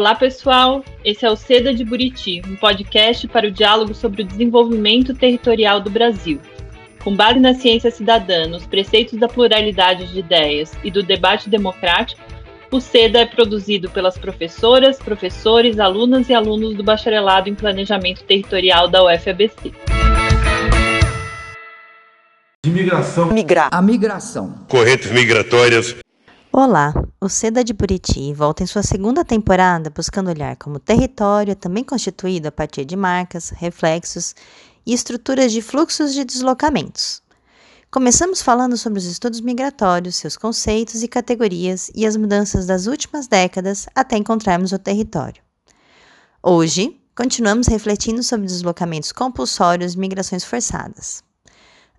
Olá, pessoal. Esse é o Seda de Buriti, um podcast para o diálogo sobre o desenvolvimento territorial do Brasil. Com base na ciência cidadã, nos preceitos da pluralidade de ideias e do debate democrático, o SEDA é produzido pelas professoras, professores, alunas e alunos do Bacharelado em Planejamento Territorial da UFABC. De migração. Migrar. A migração. Correntes migratórias. Olá, o Seda de Buriti volta em sua segunda temporada buscando olhar como território é também constituído a partir de marcas, reflexos e estruturas de fluxos de deslocamentos. Começamos falando sobre os estudos migratórios, seus conceitos e categorias e as mudanças das últimas décadas até encontrarmos o território. Hoje, continuamos refletindo sobre deslocamentos compulsórios e migrações forçadas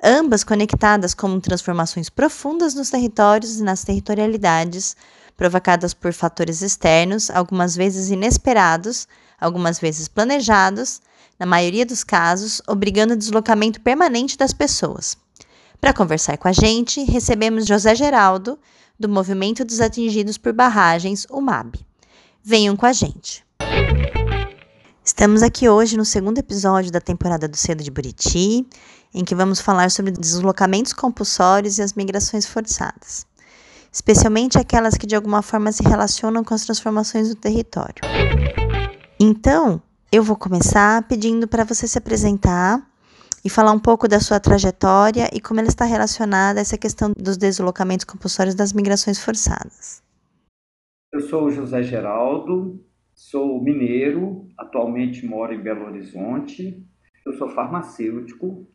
ambas conectadas com transformações profundas nos territórios e nas territorialidades, provocadas por fatores externos, algumas vezes inesperados, algumas vezes planejados, na maioria dos casos, obrigando o deslocamento permanente das pessoas. Para conversar com a gente, recebemos José Geraldo, do Movimento dos Atingidos por Barragens, o MAB. Venham com a gente. Estamos aqui hoje no segundo episódio da temporada do Cedo de Buriti em que vamos falar sobre deslocamentos compulsórios e as migrações forçadas, especialmente aquelas que de alguma forma se relacionam com as transformações do território. Então, eu vou começar pedindo para você se apresentar e falar um pouco da sua trajetória e como ela está relacionada a essa questão dos deslocamentos compulsórios das migrações forçadas. Eu sou o José Geraldo, sou mineiro, atualmente moro em Belo Horizonte. Eu sou farmacêutico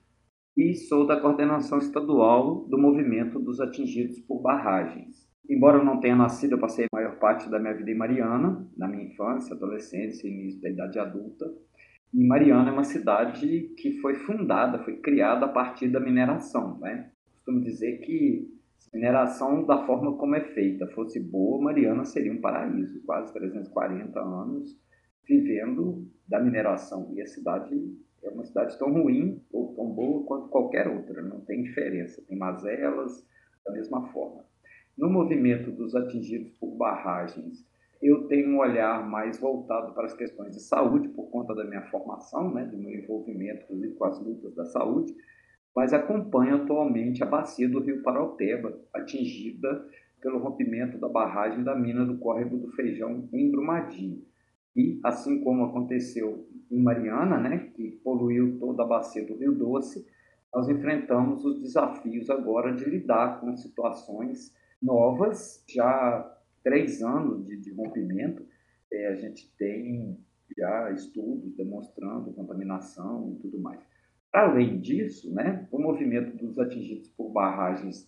e sou da coordenação estadual do movimento dos atingidos por barragens. Embora eu não tenha nascido, eu passei a maior parte da minha vida em Mariana, na minha infância, adolescência e início da idade adulta. E Mariana é uma cidade que foi fundada, foi criada a partir da mineração. Né? Costumo dizer que mineração da forma como é feita. Fosse boa, Mariana seria um paraíso, quase 340 anos vivendo da mineração. E a cidade é uma cidade tão ruim ou tão boa quanto qualquer outra, não tem diferença, tem mazelas da mesma forma. No movimento dos atingidos por barragens, eu tenho um olhar mais voltado para as questões de saúde, por conta da minha formação, né, do meu envolvimento inclusive, com as lutas da saúde, mas acompanho atualmente a bacia do Rio Paraupeba, atingida pelo rompimento da barragem da mina do Córrego do Feijão em Brumadinho. E, assim como aconteceu em Mariana, né, que poluiu toda a bacia do Rio Doce, nós enfrentamos os desafios agora de lidar com situações novas, já três anos de, de rompimento, é, a gente tem já estudos demonstrando contaminação e tudo mais. Além disso, né, o movimento dos atingidos por barragens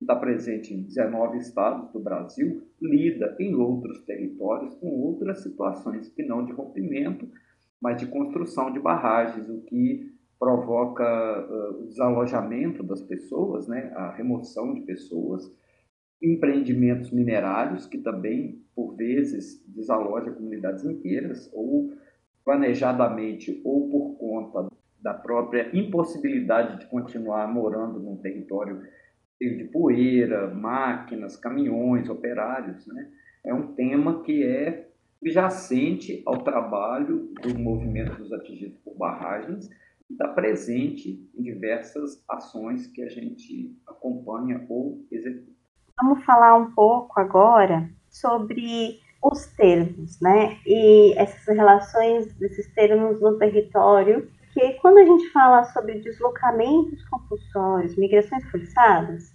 está presente em 19 estados do Brasil, lida em outros territórios com outras situações que não de rompimento, mas de construção de barragens, o que provoca uh, o desalojamento das pessoas, né, a remoção de pessoas, empreendimentos minerários, que também, por vezes, desaloja comunidades inteiras, ou planejadamente ou por conta da própria impossibilidade de continuar morando num território de poeira, máquinas, caminhões, operários. Né? É um tema que é subjacente ao trabalho do movimento dos atingidos por barragens e está presente em diversas ações que a gente acompanha ou executa. Vamos falar um pouco agora sobre os termos, né? E essas relações desses termos no território, que quando a gente fala sobre deslocamentos compulsórios, migrações forçadas,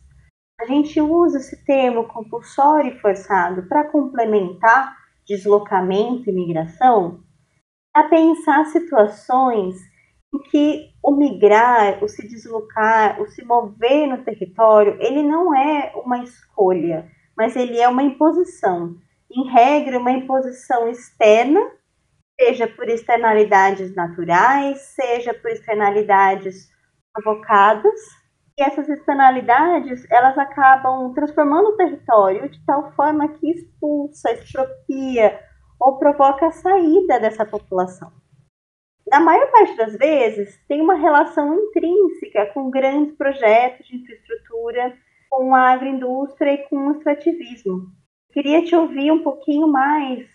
a gente usa esse termo compulsório e forçado para complementar deslocamento e migração, a pensar situações em que o migrar, o se deslocar, o se mover no território, ele não é uma escolha, mas ele é uma imposição. Em regra, uma imposição externa, seja por externalidades naturais, seja por externalidades provocadas, e essas externalidades, elas acabam transformando o território de tal forma que expulsa, expropria ou provoca a saída dessa população. Na maior parte das vezes, tem uma relação intrínseca com grandes projetos de infraestrutura, com a agroindústria e com o extrativismo. Queria te ouvir um pouquinho mais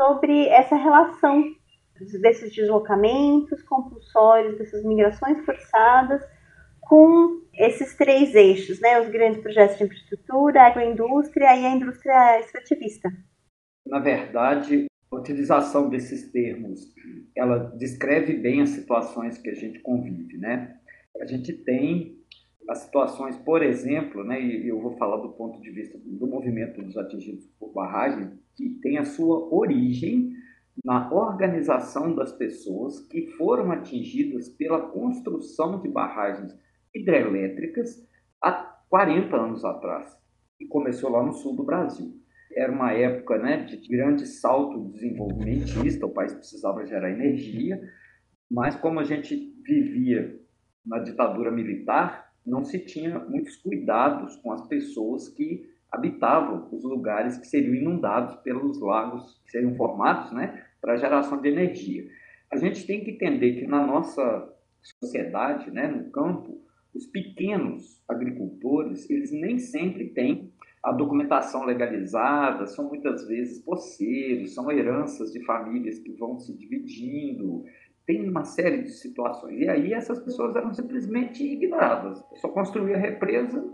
sobre essa relação desses deslocamentos compulsórios, dessas migrações forçadas, com esses três eixos, né? Os grandes projetos de infraestrutura, a agroindústria e a indústria extrativista. Na verdade, a utilização desses termos, ela descreve bem as situações que a gente convive, né? A gente tem as situações, por exemplo, né, e eu vou falar do ponto de vista do movimento dos atingidos por barragem, que tem a sua origem na organização das pessoas que foram atingidas pela construção de barragens hidrelétricas há 40 anos atrás, e começou lá no sul do Brasil. Era uma época né, de grande salto desenvolvimentista, o país precisava gerar energia, mas como a gente vivia na ditadura militar, não se tinha muitos cuidados com as pessoas que habitavam os lugares que seriam inundados pelos lagos que seriam formados né, para geração de energia. A gente tem que entender que na nossa sociedade, né, no campo, os pequenos agricultores, eles nem sempre têm a documentação legalizada, são muitas vezes poceiros, são heranças de famílias que vão se dividindo, tem uma série de situações. E aí essas pessoas eram simplesmente ignoradas. Só construía represa,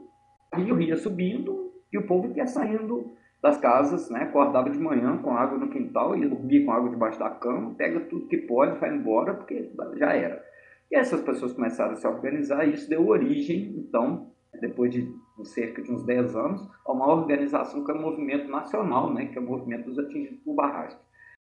e o rio ia subindo e o povo ia saindo das casas, né? acordava de manhã com água no quintal, ia dormir com água debaixo da cama, pega tudo que pode, vai embora, porque já era. E essas pessoas começaram a se organizar e isso deu origem, então, depois de cerca de uns 10 anos, a uma organização que é o Movimento Nacional, né? que é o Movimento dos Atingidos por Barragem.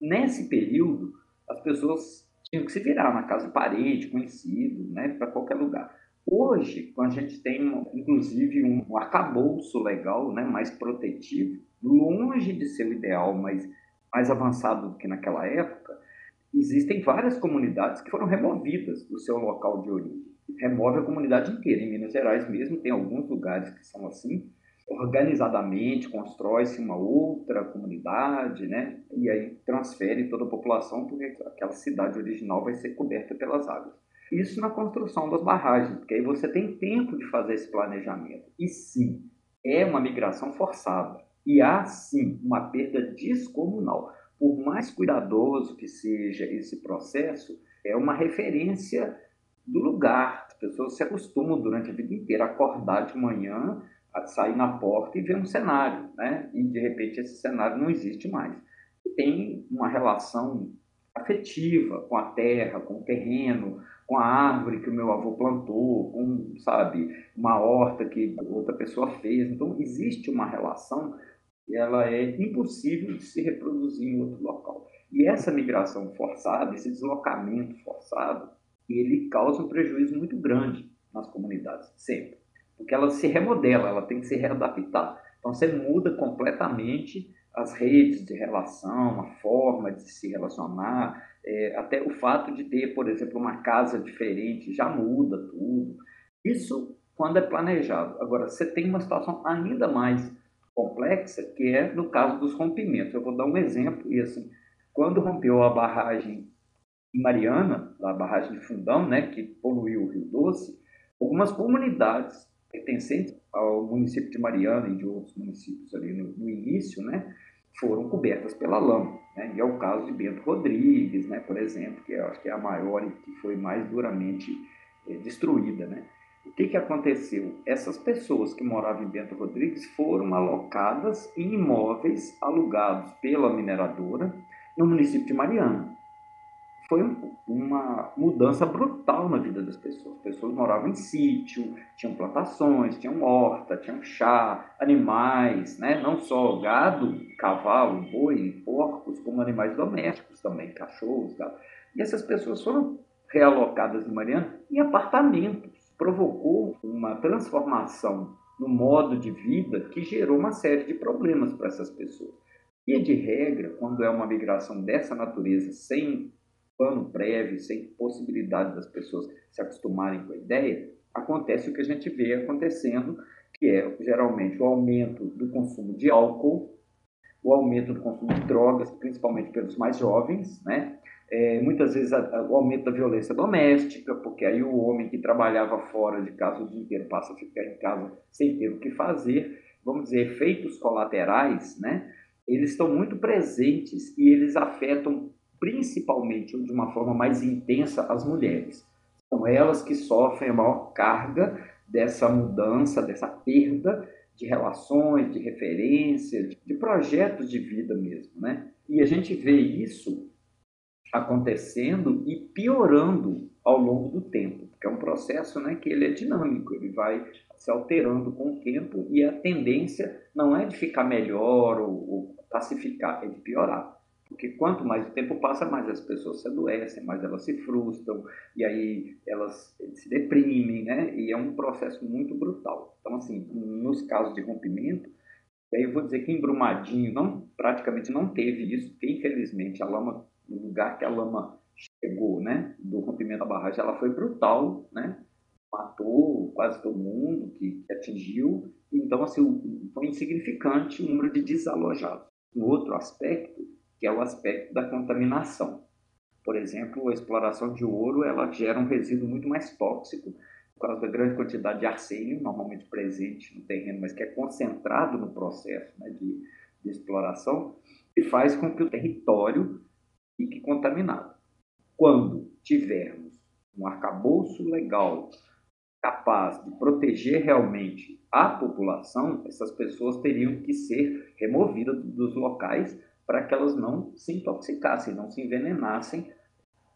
Nesse período, as pessoas tinham que se virar na casa de parede, conhecido, né? para qualquer lugar. Hoje, quando a gente tem, inclusive, um arcabouço legal, né, mais protetivo, longe de ser o ideal, mas mais avançado do que naquela época, existem várias comunidades que foram removidas do seu local de origem. Remove a comunidade inteira. Em Minas Gerais mesmo tem alguns lugares que são assim. Organizadamente constrói-se uma outra comunidade, né? E aí transfere toda a população porque aquela cidade original vai ser coberta pelas águas. Isso na construção das barragens, porque aí você tem tempo de fazer esse planejamento. E sim, é uma migração forçada. E há sim uma perda descomunal por mais cuidadoso que seja esse processo, é uma referência do lugar. As pessoas se acostumam durante a vida inteira a acordar de manhã, sair na porta e ver um cenário, né? E de repente esse cenário não existe mais. E tem uma relação afetiva com a terra, com o terreno, com a árvore que o meu avô plantou, com, sabe, uma horta que outra pessoa fez. Então existe uma relação ela é impossível de se reproduzir em outro local. E essa migração forçada, esse deslocamento forçado, ele causa um prejuízo muito grande nas comunidades, sempre. Porque ela se remodela, ela tem que se readaptar. Então você muda completamente as redes de relação, a forma de se relacionar, é, até o fato de ter, por exemplo, uma casa diferente já muda tudo. Isso quando é planejado. Agora, você tem uma situação ainda mais complexa, que é no caso dos rompimentos. Eu vou dar um exemplo, e assim, quando rompeu a barragem em Mariana, a barragem de Fundão, né, que poluiu o Rio Doce, algumas comunidades pertencentes ao município de Mariana e de outros municípios ali no, no início, né, foram cobertas pela lama. Né? E é o caso de Bento Rodrigues, né, por exemplo, que eu acho que é a maior e que foi mais duramente é, destruída. Né? O que, que aconteceu? Essas pessoas que moravam em Bento Rodrigues foram alocadas em imóveis alugados pela mineradora no município de Mariana. Foi uma mudança brutal na vida das pessoas. As pessoas moravam em sítio, tinham plantações, tinham horta, tinham chá, animais, né? não só gado, cavalo, boi, porcos, como animais domésticos também, cachorros, gado. E essas pessoas foram realocadas em Mariana em apartamentos provocou uma transformação no modo de vida que gerou uma série de problemas para essas pessoas. E de regra, quando é uma migração dessa natureza, sem plano prévio, sem possibilidade das pessoas se acostumarem com a ideia, acontece o que a gente vê acontecendo, que é geralmente o aumento do consumo de álcool, o aumento do consumo de drogas, principalmente pelos mais jovens, né? É, muitas vezes a, a, o aumento da violência doméstica, porque aí o homem que trabalhava fora de casa o dia inteiro passa a ficar em casa sem ter o que fazer, vamos dizer, efeitos colaterais, né? eles estão muito presentes e eles afetam principalmente, de uma forma mais intensa, as mulheres. São elas que sofrem a maior carga dessa mudança, dessa perda de relações, de referência, de projetos de vida mesmo, né? E a gente vê isso acontecendo e piorando ao longo do tempo, porque é um processo né, que ele é dinâmico, ele vai se alterando com o tempo e a tendência não é de ficar melhor ou, ou pacificar, é de piorar. Porque quanto mais o tempo passa, mais as pessoas se adoecem, mais elas se frustram, e aí elas se deprimem, né? E é um processo muito brutal. Então, assim, nos casos de rompimento, aí eu vou dizer que em Brumadinho não, praticamente não teve isso, porque infelizmente a lama, no lugar que a lama chegou, né, do rompimento da barragem, ela foi brutal, né? Matou quase todo mundo que, que atingiu, então assim, foi insignificante o número de desalojados. Um outro aspecto, que é o aspecto da contaminação. Por exemplo, a exploração de ouro, ela gera um resíduo muito mais tóxico, por causa da grande quantidade de arsênio, normalmente presente no terreno, mas que é concentrado no processo né, de, de exploração, e faz com que o território fique contaminado. Quando tivermos um arcabouço legal capaz de proteger realmente a população, essas pessoas teriam que ser removidas dos locais para que elas não se intoxicassem, não se envenenassem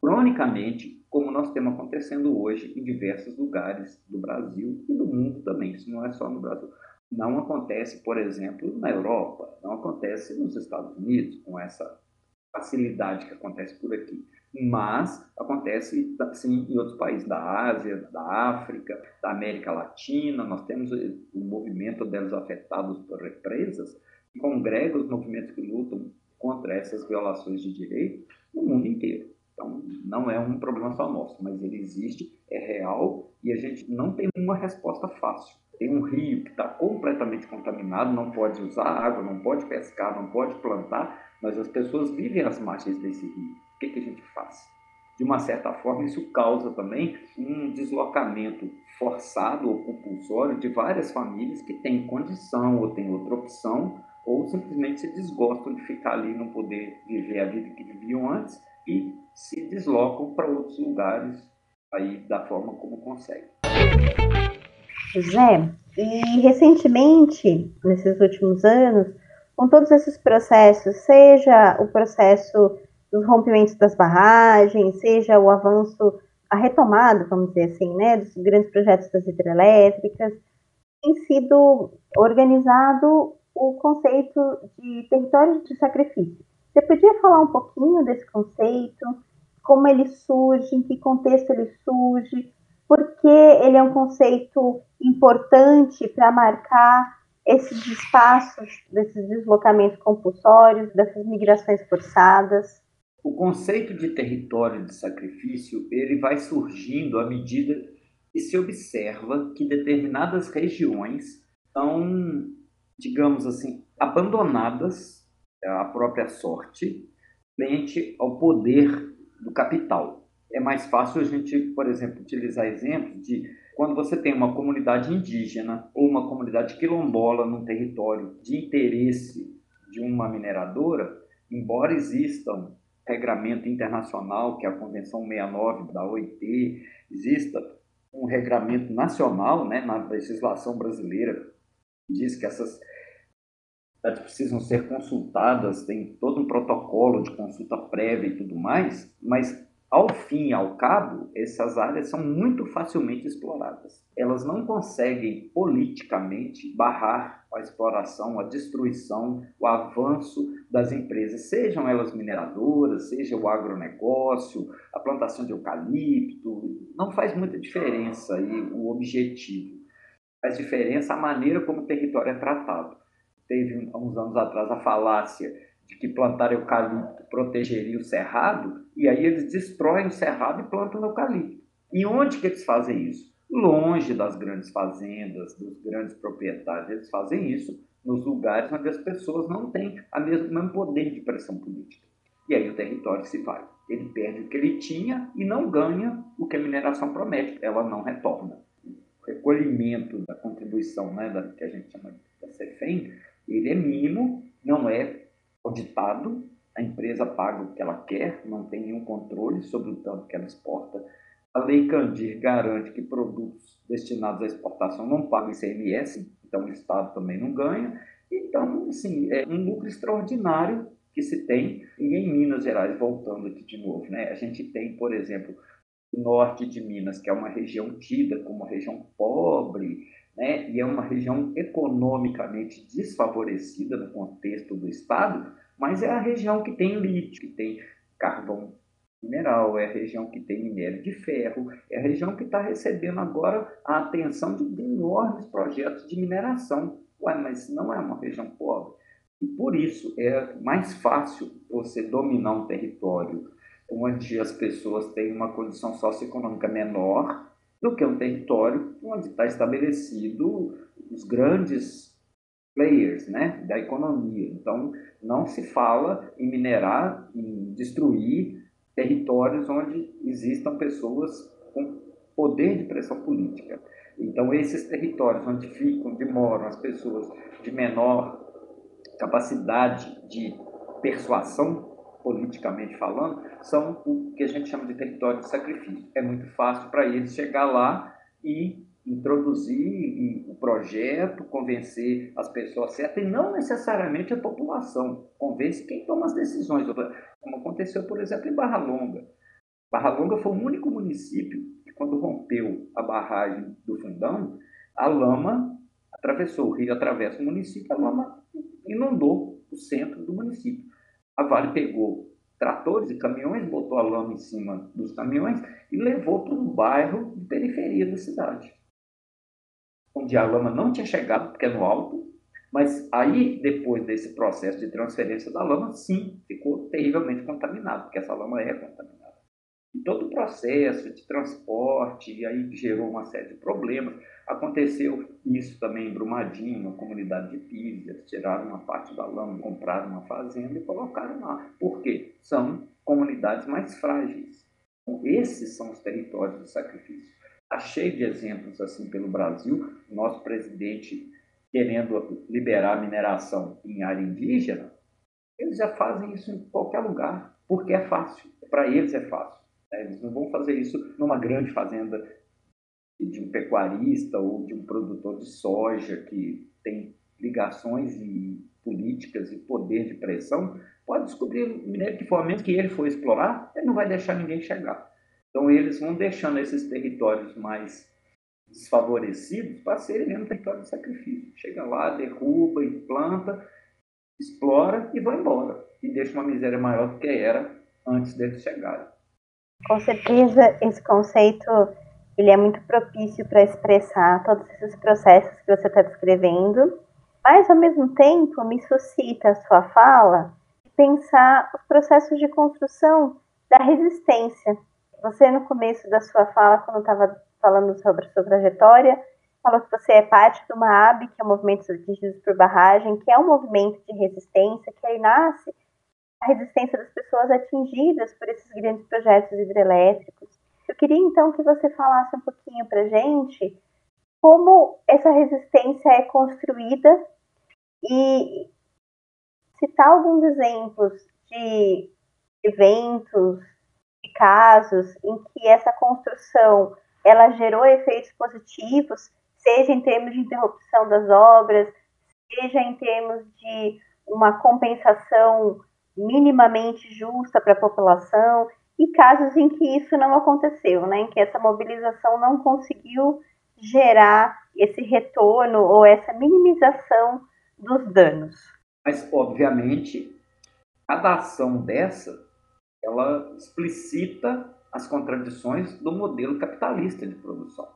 cronicamente, como nós temos acontecendo hoje em diversos lugares do Brasil e do mundo também. Isso não é só no Brasil. Não acontece, por exemplo, na Europa, não acontece nos Estados Unidos com essa facilidade que acontece por aqui, mas acontece sim em outros países da Ásia, da África, da América Latina. Nós temos o movimento deles afetados por represas que congrega os movimentos que lutam contra essas violações de direito no mundo inteiro. Então, não é um problema só nosso, mas ele existe, é real e a gente não tem uma resposta fácil. Tem um rio que está completamente contaminado, não pode usar água, não pode pescar, não pode plantar, mas as pessoas vivem às margens desse rio. O que, que a gente faz? De uma certa forma, isso causa também um deslocamento forçado ou compulsório de várias famílias que têm condição ou têm outra opção ou simplesmente se desgostam de ficar ali, não poder viver a vida que viviam antes e se deslocam para outros lugares aí da forma como conseguem. José, e recentemente, nesses últimos anos, com todos esses processos, seja o processo dos rompimentos das barragens, seja o avanço, a retomada, vamos dizer assim, né, dos grandes projetos das hidrelétricas, tem sido organizado o conceito de território de sacrifício. Você podia falar um pouquinho desse conceito, como ele surge, em que contexto ele surge, por que ele é um conceito importante para marcar esses espaços, desses deslocamentos compulsórios, dessas migrações forçadas? O conceito de território de sacrifício ele vai surgindo à medida que se observa que determinadas regiões são, digamos assim, abandonadas a própria sorte frente ao poder do capital. É mais fácil a gente, por exemplo, utilizar exemplos de quando você tem uma comunidade indígena ou uma comunidade quilombola num território de interesse de uma mineradora, embora existam regramento internacional, que é a Convenção 69 da OIT, exista um regramento nacional, né, na legislação brasileira, que diz que essas precisam ser consultadas, tem todo um protocolo de consulta prévia e tudo mais, mas ao fim e ao cabo, essas áreas são muito facilmente exploradas. Elas não conseguem politicamente barrar a exploração, a destruição, o avanço das empresas, sejam elas mineradoras, seja o agronegócio, a plantação de eucalipto, não faz muita diferença aí o objetivo. Faz diferença a maneira como o território é tratado teve há uns anos atrás a falácia de que plantar eucalipto protegeria o cerrado, e aí eles destroem o cerrado e plantam eucalipto. E onde que eles fazem isso? Longe das grandes fazendas, dos grandes proprietários. Eles fazem isso nos lugares onde as pessoas não têm a o mesmo poder de pressão política. E aí o território se vai. Ele perde o que ele tinha e não ganha o que a mineração promete. Ela não retorna. O recolhimento da contribuição né, da, que a gente chama da CEFEM ele é mínimo, não é auditado, a empresa paga o que ela quer, não tem nenhum controle sobre o tanto que ela exporta. A Lei Candir garante que produtos destinados à exportação não pagam ICMS, então o Estado também não ganha. Então, assim, é um lucro extraordinário que se tem. E em Minas Gerais, voltando aqui de novo, né, a gente tem, por exemplo, o norte de Minas, que é uma região tida como uma região pobre, né, e é uma região economicamente desfavorecida no contexto do Estado, mas é a região que tem lítio, que tem carvão mineral, é a região que tem minério de ferro, é a região que está recebendo agora a atenção de enormes projetos de mineração. Ué, mas não é uma região pobre. E por isso é mais fácil você dominar um território onde as pessoas têm uma condição socioeconômica menor do que um território onde está estabelecido os grandes players né, da economia. Então, não se fala em minerar, em destruir territórios onde existam pessoas com poder de pressão política. Então, esses territórios onde ficam, onde moram as pessoas de menor capacidade de persuasão, politicamente falando, são o que a gente chama de território de sacrifício. É muito fácil para eles chegar lá e introduzir o projeto, convencer as pessoas certas e não necessariamente a população. Convence quem toma as decisões, como aconteceu, por exemplo, em Barra Longa. Barra Longa foi o único município que, quando rompeu a barragem do Fundão, a lama atravessou o rio, atravessa o município, a lama inundou o centro do município. A Vale pegou tratores e caminhões, botou a lama em cima dos caminhões e levou para um bairro de periferia da cidade onde a lama não tinha chegado, porque é no alto, mas aí, depois desse processo de transferência da lama, sim, ficou terrivelmente contaminado, porque essa lama é contaminada. Todo o processo de transporte, e aí gerou uma série de problemas. Aconteceu isso também em Brumadinho, na comunidade de Pisa, tiraram uma parte da lama, compraram uma fazenda e colocaram lá. Por quê? São comunidades mais frágeis. Então, esses são os territórios de sacrifício. Está cheio de exemplos assim pelo Brasil. Nosso presidente querendo liberar a mineração em área indígena, eles já fazem isso em qualquer lugar, porque é fácil. Para eles é fácil. Né? Eles não vão fazer isso numa grande fazenda de um pecuarista ou de um produtor de soja que tem ligações e políticas e poder de pressão, pode descobrir minério que for, menos que ele for explorar, ele não vai deixar ninguém chegar. Então eles vão deixando esses territórios mais desfavorecidos para serem mesmo território de sacrifício. Chega lá, derruba, implanta, explora e vai embora. E deixa uma miséria maior do que era antes deles chegarem. Com certeza, esse conceito ele é muito propício para expressar todos esses processos que você está descrevendo, mas ao mesmo tempo me suscita a sua fala pensar os processos de construção da resistência. Você, no começo da sua fala, quando estava falando sobre a sua trajetória, falou que você é parte do MAAB, que é o Movimento Indígenas por Barragem, que é um movimento de resistência, que aí nasce a resistência das pessoas atingidas por esses grandes projetos hidrelétricos. Eu queria então que você falasse um pouquinho para gente como essa resistência é construída e citar alguns exemplos de eventos, de casos em que essa construção ela gerou efeitos positivos, seja em termos de interrupção das obras, seja em termos de uma compensação minimamente justa para a população, e casos em que isso não aconteceu, né, em que essa mobilização não conseguiu gerar esse retorno ou essa minimização dos danos. Mas, obviamente, cada ação dessa ela explicita as contradições do modelo capitalista de produção.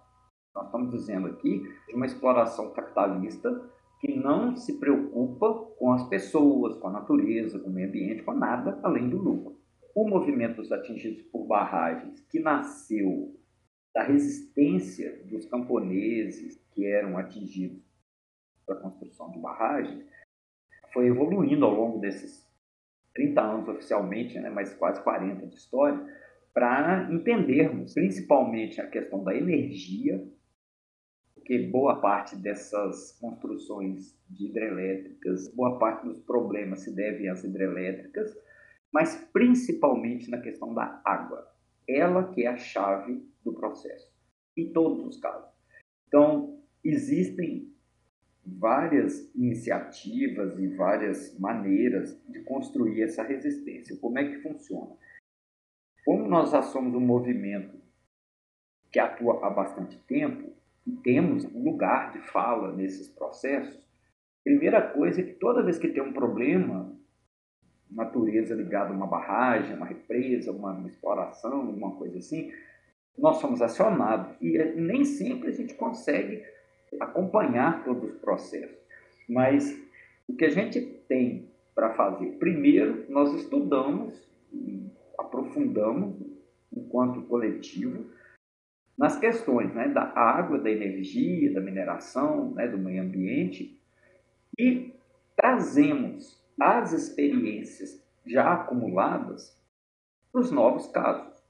Nós estamos dizendo aqui de uma exploração capitalista que não se preocupa com as pessoas, com a natureza, com o meio ambiente, com nada além do lucro. O movimento dos atingidos por barragens, que nasceu da resistência dos camponeses que eram atingidos pela construção de barragens, foi evoluindo ao longo desses 30 anos oficialmente, né, mas quase 40 de história, para entendermos principalmente a questão da energia, porque boa parte dessas construções de hidrelétricas, boa parte dos problemas se devem às hidrelétricas, mas principalmente na questão da água. Ela que é a chave do processo, em todos os casos. Então, existem várias iniciativas e várias maneiras de construir essa resistência. Como é que funciona? Como nós já somos um movimento que atua há bastante tempo temos um lugar de fala nesses processos, primeira coisa é que toda vez que tem um problema, natureza ligada a uma barragem, uma represa, uma exploração, alguma coisa assim, nós somos acionados e nem sempre a gente consegue acompanhar todos os processos. Mas o que a gente tem para fazer? Primeiro, nós estudamos, aprofundamos, enquanto coletivo, nas questões né, da água, da energia, da mineração, né, do meio ambiente e trazemos as experiências já acumuladas para os novos casos,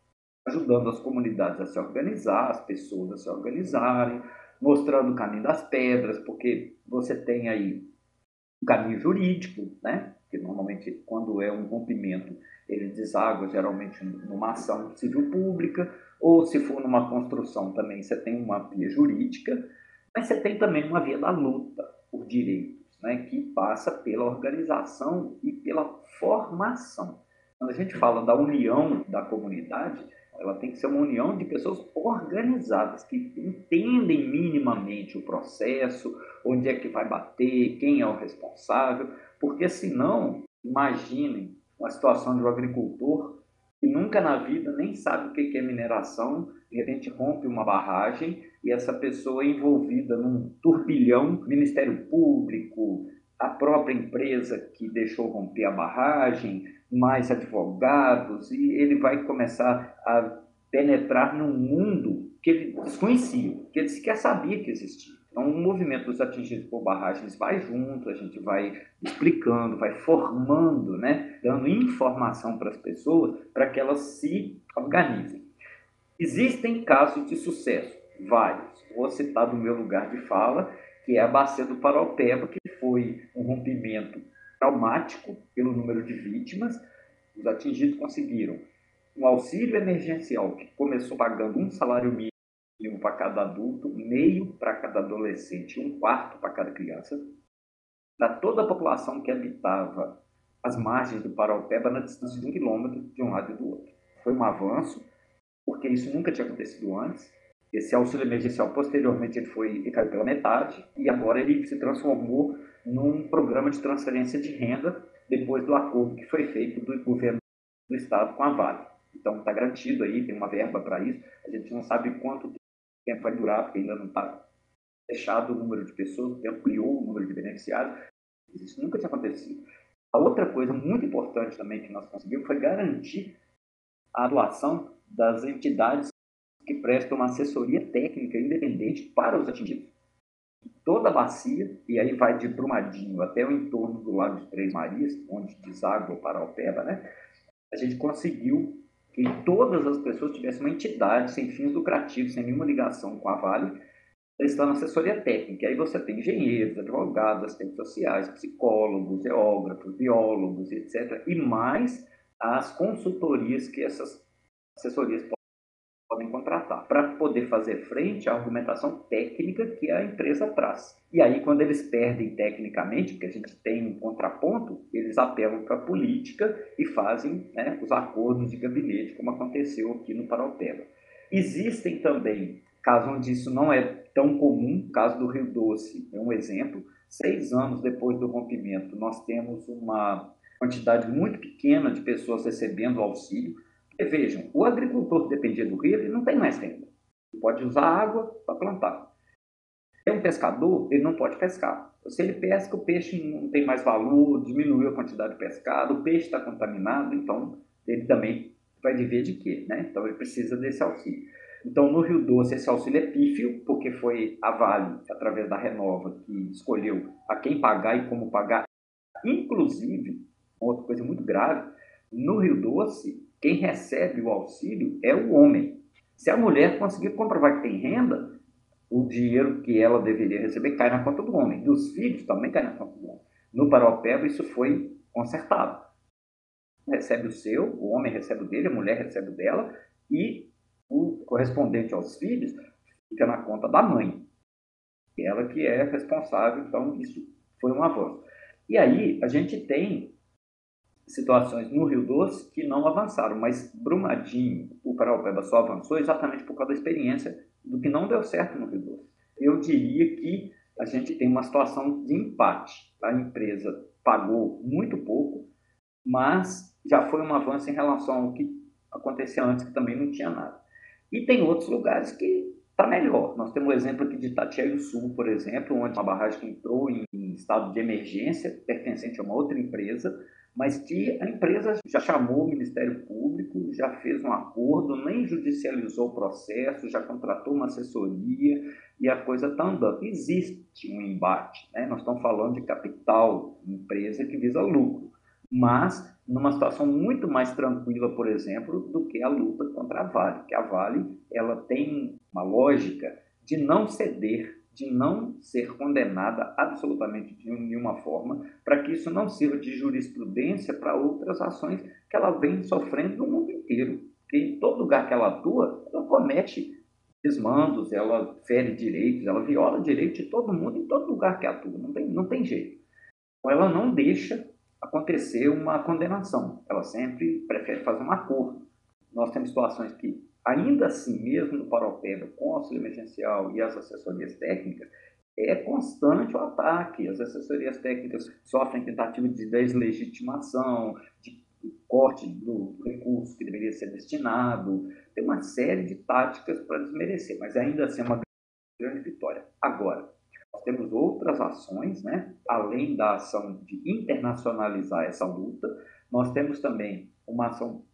ajudando as comunidades a se organizar, as pessoas a se organizarem, mostrando o caminho das pedras, porque você tem aí o caminho jurídico, né? Que normalmente quando é um rompimento ele deságua geralmente numa ação civil pública, ou se for numa construção também você tem uma via jurídica, mas você tem também uma via da luta por direitos, né? que passa pela organização e pela formação. Quando a gente fala da união da comunidade, ela tem que ser uma união de pessoas organizadas, que entendem minimamente o processo, onde é que vai bater, quem é o responsável, porque senão, imaginem uma situação de um agricultor que nunca na vida nem sabe o que é mineração, de repente rompe uma barragem e essa pessoa é envolvida num turbilhão, Ministério Público, a própria empresa que deixou romper a barragem, mais advogados, e ele vai começar a penetrar num mundo que ele desconhecia, que ele sequer sabia que existia. Então, o movimento dos atingidos por barragens vai junto, a gente vai explicando, vai formando, né, dando informação para as pessoas para que elas se organizem. Existem casos de sucesso, vários. Vou citar do meu lugar de fala, que é a Bacia do Paraupeba, que foi um rompimento traumático pelo número de vítimas. Os atingidos conseguiram um auxílio emergencial que começou pagando um salário mínimo para cada adulto, meio para cada adolescente, um quarto para cada criança, para toda a população que habitava as margens do Paraupeba na distância de um quilômetro de um lado e do outro. Foi um avanço, porque isso nunca tinha acontecido antes. Esse auxílio emergencial, posteriormente, ele foi ele caiu pela metade e agora ele se transformou num programa de transferência de renda depois do acordo que foi feito do governo do estado com a Vale. Então está garantido aí, tem uma verba para isso. A gente não sabe quanto tempo vai durar, porque ainda não está fechado o número de pessoas, ampliou o número de beneficiários. Isso nunca tinha acontecido. A outra coisa muito importante também que nós conseguimos foi garantir a atuação das entidades que prestam uma assessoria técnica independente para os atingidos toda a bacia, e aí vai de Brumadinho até o entorno do Lago de Três Marias, onde deságua para Alpeba, né? a gente conseguiu que todas as pessoas tivessem uma entidade sem fins lucrativos, sem nenhuma ligação com a Vale, prestando assessoria técnica. Aí você tem engenheiros, advogados, assistentes sociais, psicólogos, geógrafos, biólogos, etc. E mais as consultorias que essas assessorias podem contratar para poder fazer frente à argumentação técnica que a empresa traz. E aí, quando eles perdem tecnicamente, que a gente tem um contraponto, eles apelam para a política e fazem né, os acordos de gabinete, como aconteceu aqui no Paraupeba. Existem também casos onde isso não é tão comum, o caso do Rio Doce é um exemplo. Seis anos depois do rompimento, nós temos uma quantidade muito pequena de pessoas recebendo auxílio. Vejam, o agricultor que dependia do rio, ele não tem mais renda. Ele pode usar água para plantar. É um pescador, ele não pode pescar. Se ele pesca, o peixe não tem mais valor, diminuiu a quantidade de pescado, o peixe está contaminado, então ele também vai viver de quê? Né? Então ele precisa desse auxílio. Então no Rio Doce esse auxílio é pífio, porque foi a Vale, através da Renova, que escolheu a quem pagar e como pagar. Inclusive, outra coisa muito grave, no Rio Doce quem recebe o auxílio é o homem. Se a mulher conseguir comprovar que tem renda, o dinheiro que ela deveria receber cai na conta do homem. Dos filhos também cai na conta do homem. No Paropeba isso foi consertado. Recebe o seu, o homem recebe o dele, a mulher recebe o dela, e o correspondente aos filhos fica na conta da mãe. Ela que é responsável, então isso foi um avanço. E aí a gente tem situações no Rio Doce que não avançaram, mas Brumadinho, o Paraupeba só avançou exatamente por causa da experiência do que não deu certo no Rio Doce. Eu diria que a gente tem uma situação de empate. A empresa pagou muito pouco, mas já foi um avanço em relação ao que acontecia antes, que também não tinha nada. E tem outros lugares que está melhor. Nós temos o um exemplo aqui de Itatiaia Sul, por exemplo, onde uma barragem entrou em estado de emergência, pertencente a uma outra empresa, mas que a empresa já chamou o Ministério Público, já fez um acordo, nem judicializou o processo, já contratou uma assessoria e a coisa está andando. Existe um embate, né? nós estamos falando de capital, empresa que visa lucro, mas numa situação muito mais tranquila, por exemplo, do que a luta contra a Vale, que a Vale ela tem uma lógica de não ceder de não ser condenada absolutamente de nenhuma forma, para que isso não sirva de jurisprudência para outras ações que ela vem sofrendo no mundo inteiro. Porque em todo lugar que ela atua, ela comete desmandos, ela fere direitos, ela viola direitos de todo mundo em todo lugar que atua, não tem, não tem jeito. Então ela não deixa acontecer uma condenação, ela sempre prefere fazer um acordo. Nós temos situações que ainda assim, mesmo no Paropeba, com auxílio emergencial e as assessorias técnicas, é constante o ataque. As assessorias técnicas sofrem tentativa de deslegitimação, de corte do recurso que deveria ser destinado. Tem uma série de táticas para desmerecer, mas ainda assim é uma grande vitória. Agora, nós temos outras ações, né? além da ação de internacionalizar essa luta, nós temos também uma ação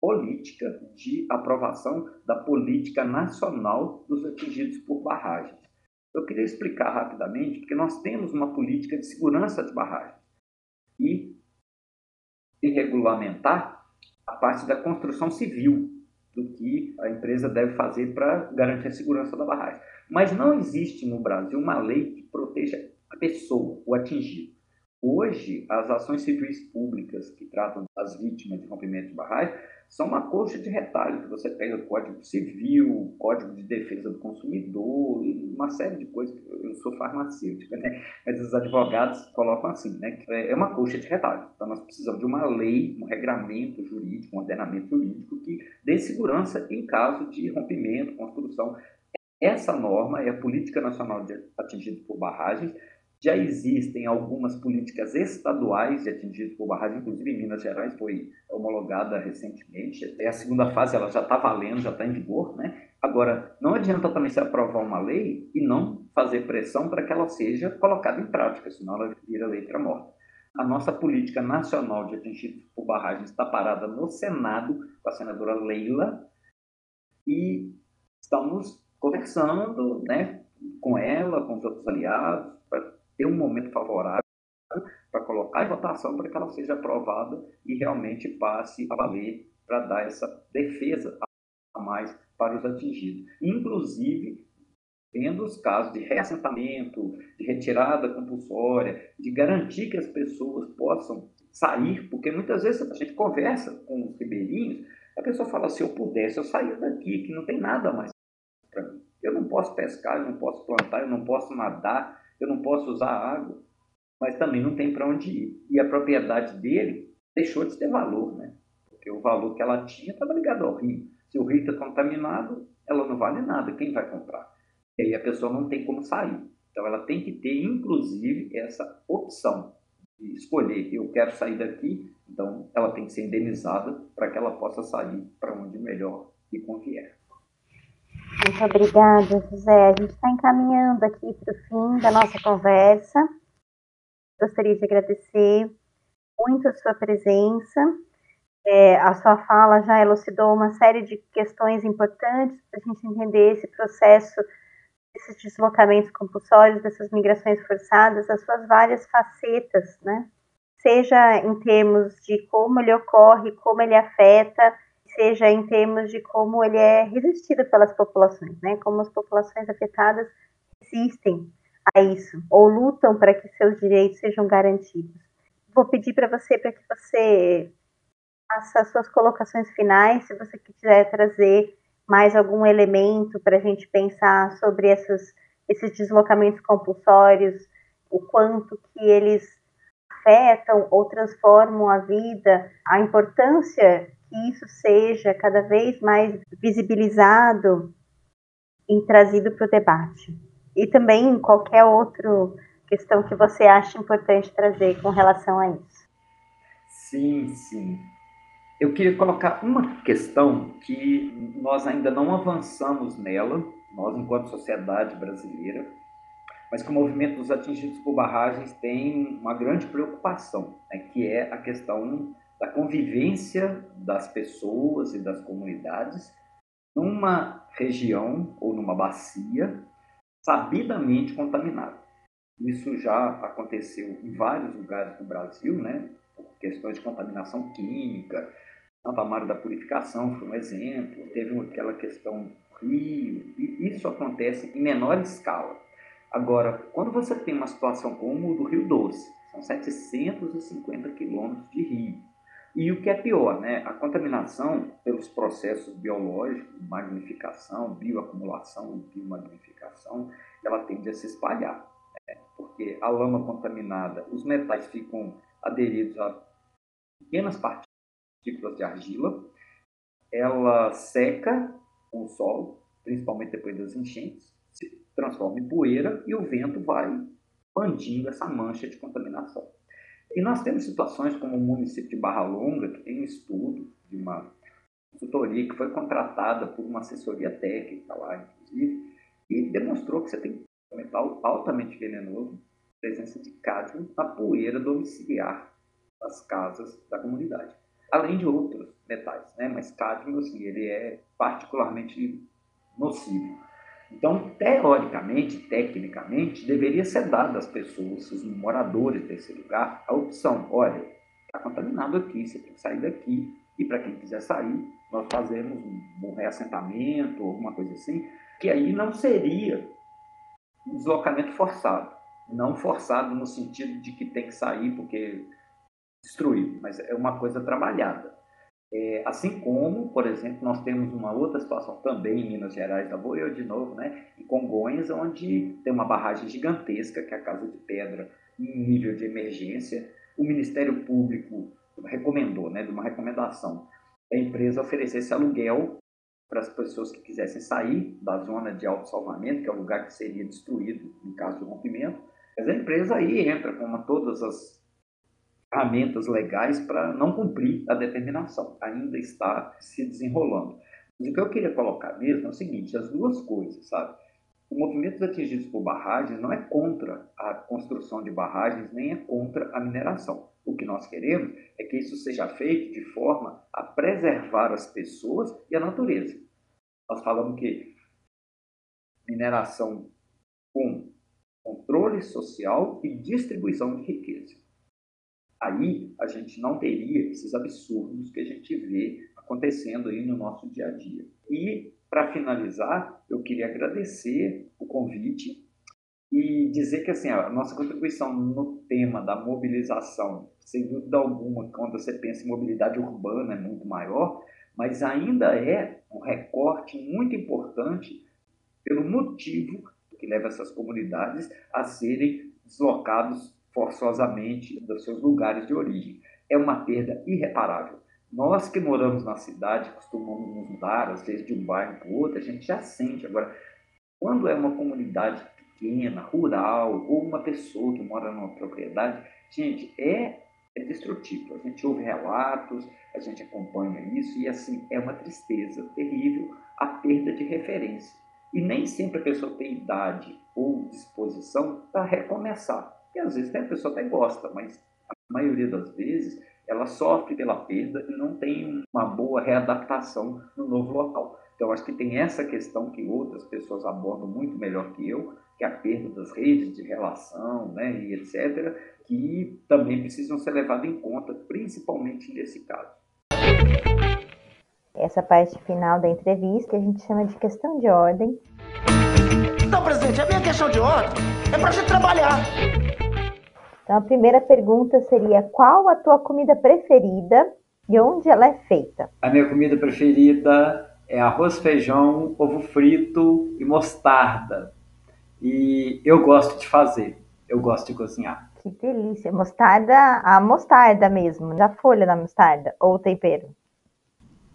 política de aprovação da política nacional dos atingidos por barragens. Eu queria explicar rapidamente, porque nós temos uma política de segurança de barragens e de regulamentar a parte da construção civil do que a empresa deve fazer para garantir a segurança da barragem. Mas não existe no Brasil uma lei que proteja a pessoa, o atingido. Hoje, as ações civis públicas que tratam das vítimas de rompimento de barragem são uma coxa de retalho, que você pega o Código Civil, Código de Defesa do Consumidor, uma série de coisas. Eu sou farmacêutica, né? Mas os advogados colocam assim, né? É uma coxa de retalho. Então, nós precisamos de uma lei, um regramento jurídico, um ordenamento jurídico que dê segurança em caso de rompimento, construção. Essa norma é a Política Nacional de Atingidos por Barragens, já existem algumas políticas estaduais de atingidos por barragem, inclusive em Minas Gerais foi homologada recentemente. Até a segunda fase ela já está valendo, já está em vigor, né? Agora, não adianta também se aprovar uma lei e não fazer pressão para que ela seja colocada em prática, senão ela vira letra morta. A nossa política nacional de atingidos por barragem está parada no Senado com a senadora Leila e estamos conversando, né, com ela, com os outros aliados, para ter um momento favorável para colocar em votação para que ela seja aprovada e realmente passe a valer para dar essa defesa a mais para os atingidos. Inclusive, tendo os casos de reassentamento, de retirada compulsória, de garantir que as pessoas possam sair, porque muitas vezes a gente conversa com os ribeirinhos, a pessoa fala, se eu pudesse, eu saía daqui, que não tem nada mais para mim. Eu não posso pescar, eu não posso plantar, eu não posso nadar, eu não posso usar água, mas também não tem para onde ir. E a propriedade dele deixou de ter valor, né? Porque o valor que ela tinha estava ligado ao rio. Se o rio está contaminado, ela não vale nada. Quem vai comprar? E aí a pessoa não tem como sair. Então ela tem que ter, inclusive, essa opção de escolher. Eu quero sair daqui, então ela tem que ser indenizada para que ela possa sair para onde melhor lhe convier. Muito obrigada, José. A gente está encaminhando aqui para o fim da nossa conversa. Gostaria de agradecer muito a sua presença. É, a sua fala já elucidou uma série de questões importantes para a gente entender esse processo desses deslocamentos compulsórios, dessas migrações forçadas, as suas várias facetas, né? Seja em termos de como ele ocorre, como ele afeta, seja em termos de como ele é resistido pelas populações, né? Como as populações afetadas resistem a isso ou lutam para que seus direitos sejam garantidos. Vou pedir para você para que você faça suas colocações finais, se você quiser trazer mais algum elemento para a gente pensar sobre essas, esses deslocamentos compulsórios, o quanto que eles afetam ou transformam a vida, a importância que isso seja cada vez mais visibilizado e trazido para o debate. E também qualquer outra questão que você acha importante trazer com relação a isso. Sim, sim. Eu queria colocar uma questão que nós ainda não avançamos nela, nós enquanto sociedade brasileira, mas que o movimento dos atingidos por barragens tem uma grande preocupação, né, que é a questão da convivência das pessoas e das comunidades numa região ou numa bacia sabidamente contaminada. Isso já aconteceu em vários lugares do Brasil, né? Por questões de contaminação química, Santa Maria da Purificação foi um exemplo, teve aquela questão Rio, e isso acontece em menor escala. Agora, quando você tem uma situação como o do Rio Doce, são 750 quilômetros de rio, e o que é pior, né? a contaminação pelos processos biológicos, magnificação, bioacumulação biomagnificação, ela tende a se espalhar, né? porque a lama contaminada, os metais ficam aderidos a pequenas partículas de argila, ela seca com o solo, principalmente depois das enchentes, se transforma em poeira e o vento vai expandindo essa mancha de contaminação. E nós temos situações como o município de Barra Longa, que tem um estudo de uma consultoria que foi contratada por uma assessoria técnica lá, inclusive, e demonstrou que você tem um metal altamente venenoso, presença de cádmio na poeira domiciliar das casas da comunidade. Além de outros metais, né? mas cádmio, assim, ele é particularmente nocivo. Então, teoricamente, tecnicamente, deveria ser dada às pessoas, os moradores desse lugar, a opção: olha, está contaminado aqui, você tem que sair daqui. E para quem quiser sair, nós fazemos um reassentamento, alguma coisa assim, que aí não seria um deslocamento forçado. Não forçado no sentido de que tem que sair porque destruído, mas é uma coisa trabalhada. É, assim como, por exemplo, nós temos uma outra situação também em Minas Gerais, da vou eu de novo, né, em Congonhas, onde tem uma barragem gigantesca, que é a Casa de Pedra, em nível de emergência. O Ministério Público recomendou, né, de uma recomendação, a empresa oferecesse aluguel para as pessoas que quisessem sair da zona de auto-salvamento, que é o lugar que seria destruído em caso de rompimento. Mas a empresa aí entra com todas as ferramentas legais para não cumprir a determinação. Ainda está se desenrolando. Mas o que eu queria colocar mesmo é o seguinte: as duas coisas, sabe? O movimento atingidos por barragens não é contra a construção de barragens, nem é contra a mineração. O que nós queremos é que isso seja feito de forma a preservar as pessoas e a natureza. Nós falamos que mineração com controle social e distribuição de riqueza. Aí a gente não teria esses absurdos que a gente vê acontecendo aí no nosso dia a dia. E, para finalizar, eu queria agradecer o convite e dizer que assim, a nossa contribuição no tema da mobilização, sem dúvida alguma, quando você pensa em mobilidade urbana, é muito maior, mas ainda é um recorte muito importante pelo motivo que leva essas comunidades a serem deslocados forçosamente dos seus lugares de origem. É uma perda irreparável. Nós que moramos na cidade, costumamos nos mudar, às vezes de um bairro para o outro, a gente já sente. Agora, quando é uma comunidade pequena, rural, ou uma pessoa que mora numa propriedade, gente, é, é destrutivo. A gente ouve relatos, a gente acompanha isso, e assim, é uma tristeza terrível a perda de referência. E nem sempre a pessoa tem idade ou disposição para recomeçar. E às vezes a pessoa até gosta, mas a maioria das vezes ela sofre pela perda e não tem uma boa readaptação no novo local. Então, acho que tem essa questão que outras pessoas abordam muito melhor que eu, que é a perda das redes de relação, né, e etc., que também precisam ser levadas em conta, principalmente nesse caso. essa parte final da entrevista que a gente chama de questão de ordem. Não, presidente, a minha questão de ordem é para a gente trabalhar. Então, a primeira pergunta seria: qual a tua comida preferida e onde ela é feita? A minha comida preferida é arroz, feijão, ovo frito e mostarda. E eu gosto de fazer, eu gosto de cozinhar. Que delícia! Mostarda, a mostarda mesmo, da folha da mostarda ou tempero?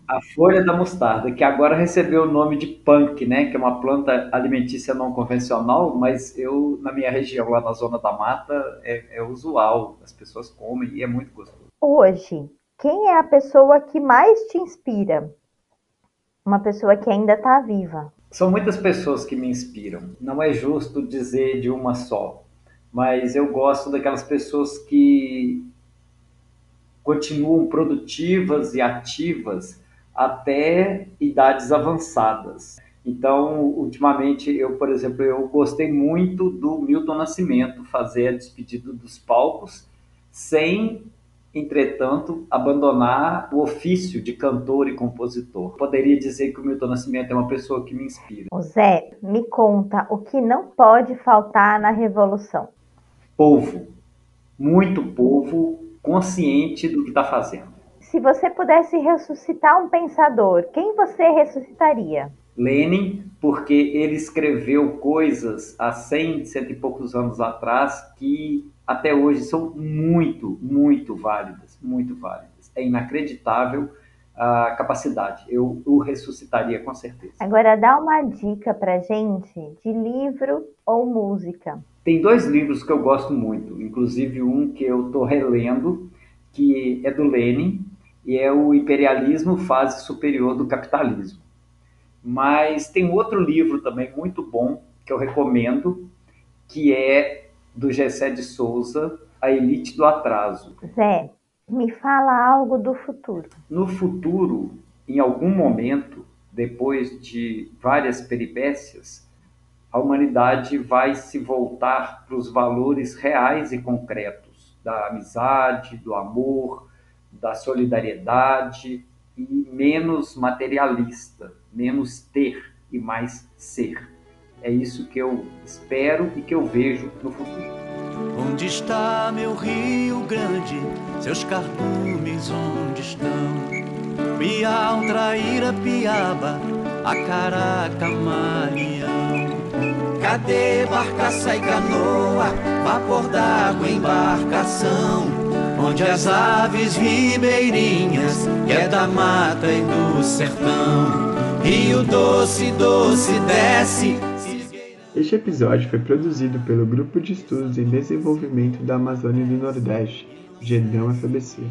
A folha da mostarda, que agora recebeu o nome de punk, né? Que é uma planta alimentícia não convencional, mas eu, na minha região, lá na zona da mata, é, é usual. As pessoas comem e é muito gostoso. Hoje, quem é a pessoa que mais te inspira? Uma pessoa que ainda está viva. São muitas pessoas que me inspiram. Não é justo dizer de uma só, mas eu gosto daquelas pessoas que continuam produtivas e ativas até idades avançadas. Então, ultimamente, eu, por exemplo, eu gostei muito do Milton Nascimento fazer a despedida dos palcos, sem, entretanto, abandonar o ofício de cantor e compositor. Poderia dizer que o Milton Nascimento é uma pessoa que me inspira. Zé, me conta o que não pode faltar na Revolução. Povo, muito povo consciente do que está fazendo se você pudesse ressuscitar um pensador, quem você ressuscitaria? Lenin, porque ele escreveu coisas há 100, cento e poucos anos atrás que até hoje são muito, muito válidas, muito válidas. É inacreditável a capacidade. Eu o ressuscitaria com certeza. Agora dá uma dica pra gente de livro ou música. Tem dois livros que eu gosto muito, inclusive um que eu estou relendo, que é do Lenin, e é o Imperialismo, Fase Superior do Capitalismo. Mas tem outro livro também muito bom que eu recomendo, que é do Gessé de Souza, A Elite do Atraso. Zé, me fala algo do futuro. No futuro, em algum momento, depois de várias peripécias, a humanidade vai se voltar para os valores reais e concretos da amizade, do amor, da solidariedade e menos materialista, menos ter e mais ser. É isso que eu espero e que eu vejo no futuro. Onde está meu Rio Grande? Seus cardumes onde estão? Piau, Traíra, Piaba, Acaraca, Marião. Cadê barcaça e canoa, vapor d'água, embarcação? Onde as aves ribeirinhas, que é da mata e do sertão, Rio doce, doce desce. Este episódio foi produzido pelo Grupo de Estudos em Desenvolvimento da Amazônia do Nordeste, GEDAM FBC.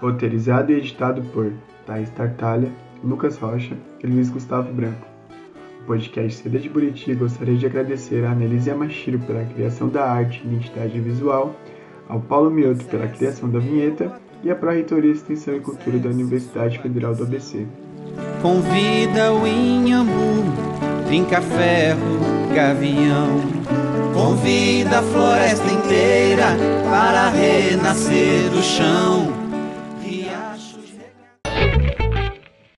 Roteirizado e editado por Thais Tartalha, Lucas Rocha e Luiz Gustavo Branco. O podcast Seda de Buriti gostaria de agradecer a Annelise Yamashiro pela criação da arte e identidade visual ao Paulo Mioto pela criação da vinheta e à Pró-Reitoria Extensão e Cultura da Universidade Federal do ABC. Convida o Inhambu, trinca ferro, gavião. Convida a floresta inteira para renascer do chão.